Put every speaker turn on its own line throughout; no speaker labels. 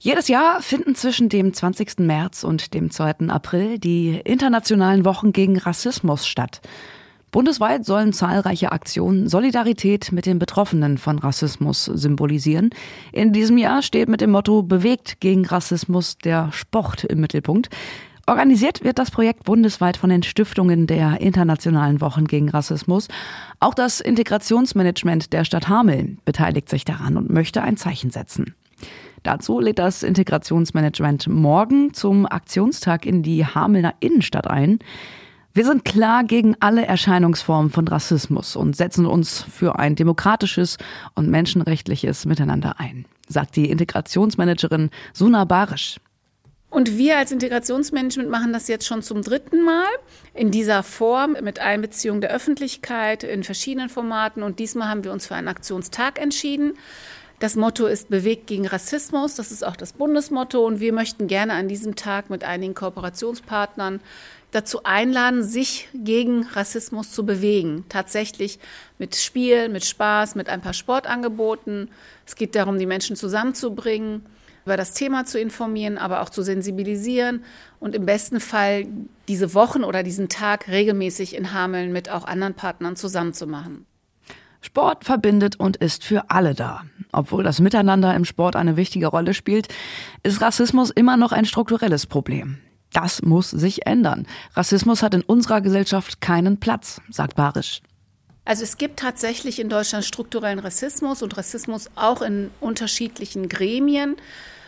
Jedes Jahr finden zwischen dem 20. März und dem 2. April die internationalen Wochen gegen Rassismus statt. Bundesweit sollen zahlreiche Aktionen Solidarität mit den Betroffenen von Rassismus symbolisieren. In diesem Jahr steht mit dem Motto Bewegt gegen Rassismus der Sport im Mittelpunkt. Organisiert wird das Projekt bundesweit von den Stiftungen der Internationalen Wochen gegen Rassismus. Auch das Integrationsmanagement der Stadt Hameln beteiligt sich daran und möchte ein Zeichen setzen. Dazu lädt das Integrationsmanagement morgen zum Aktionstag in die Hamelner Innenstadt ein. Wir sind klar gegen alle Erscheinungsformen von Rassismus und setzen uns für ein demokratisches und menschenrechtliches Miteinander ein, sagt die Integrationsmanagerin Suna Barisch.
Und wir als Integrationsmanagement machen das jetzt schon zum dritten Mal in dieser Form mit Einbeziehung der Öffentlichkeit in verschiedenen Formaten. Und diesmal haben wir uns für einen Aktionstag entschieden. Das Motto ist Bewegt gegen Rassismus. Das ist auch das Bundesmotto. Und wir möchten gerne an diesem Tag mit einigen Kooperationspartnern dazu einladen, sich gegen Rassismus zu bewegen. Tatsächlich mit Spiel, mit Spaß, mit ein paar Sportangeboten. Es geht darum, die Menschen zusammenzubringen, über das Thema zu informieren, aber auch zu sensibilisieren und im besten Fall diese Wochen oder diesen Tag regelmäßig in Hameln mit auch anderen Partnern zusammenzumachen.
Sport verbindet und ist für alle da. Obwohl das Miteinander im Sport eine wichtige Rolle spielt, ist Rassismus immer noch ein strukturelles Problem. Das muss sich ändern. Rassismus hat in unserer Gesellschaft keinen Platz, sagt Barisch.
Also es gibt tatsächlich in Deutschland strukturellen Rassismus und Rassismus auch in unterschiedlichen Gremien.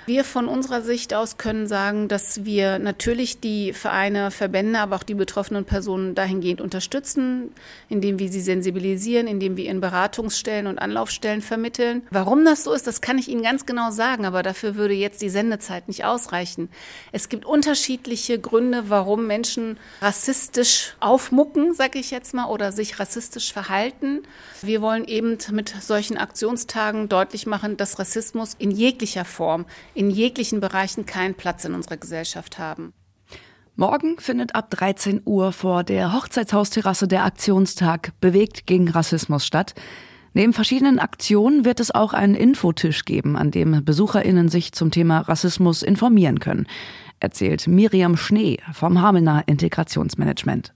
Wir von unserer Sicht aus können sagen, dass wir natürlich die Vereine, Verbände, aber auch die betroffenen Personen dahingehend unterstützen, indem wir sie sensibilisieren, indem wir in Beratungsstellen und Anlaufstellen vermitteln. Warum das so ist, das kann ich Ihnen ganz genau sagen, aber dafür würde jetzt die Sendezeit nicht ausreichen. Es gibt unterschiedliche Gründe, warum Menschen rassistisch aufmucken, sage ich jetzt mal, oder sich rassistisch verhalten. Wir wollen eben mit solchen Aktionstagen deutlich machen, dass Rassismus in jeglicher Form in jeglichen Bereichen keinen Platz in unserer Gesellschaft haben.
Morgen findet ab 13 Uhr vor der Hochzeitshausterrasse der Aktionstag Bewegt gegen Rassismus statt. Neben verschiedenen Aktionen wird es auch einen Infotisch geben, an dem BesucherInnen sich zum Thema Rassismus informieren können, erzählt Miriam Schnee vom Hamelner Integrationsmanagement.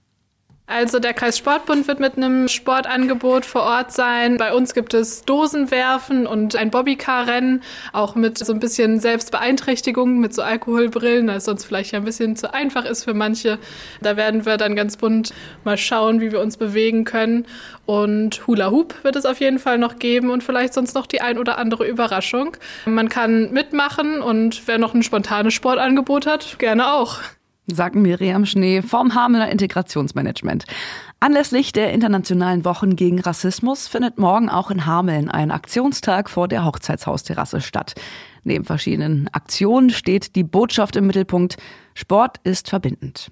Also der Kreissportbund wird mit einem Sportangebot vor Ort sein. Bei uns gibt es Dosenwerfen und ein Bobbycar-Rennen, auch mit so ein bisschen Selbstbeeinträchtigung, mit so Alkoholbrillen, das sonst vielleicht ein bisschen zu einfach ist für manche. Da werden wir dann ganz bunt mal schauen, wie wir uns bewegen können. Und Hula Hoop wird es auf jeden Fall noch geben und vielleicht sonst noch die ein oder andere Überraschung. Man kann mitmachen und wer noch ein spontanes Sportangebot hat, gerne auch
sagt Miriam Schnee vom Hamelner Integrationsmanagement. Anlässlich der Internationalen Wochen gegen Rassismus findet morgen auch in Hameln ein Aktionstag vor der Hochzeitshausterrasse statt. Neben verschiedenen Aktionen steht die Botschaft im Mittelpunkt, Sport ist verbindend.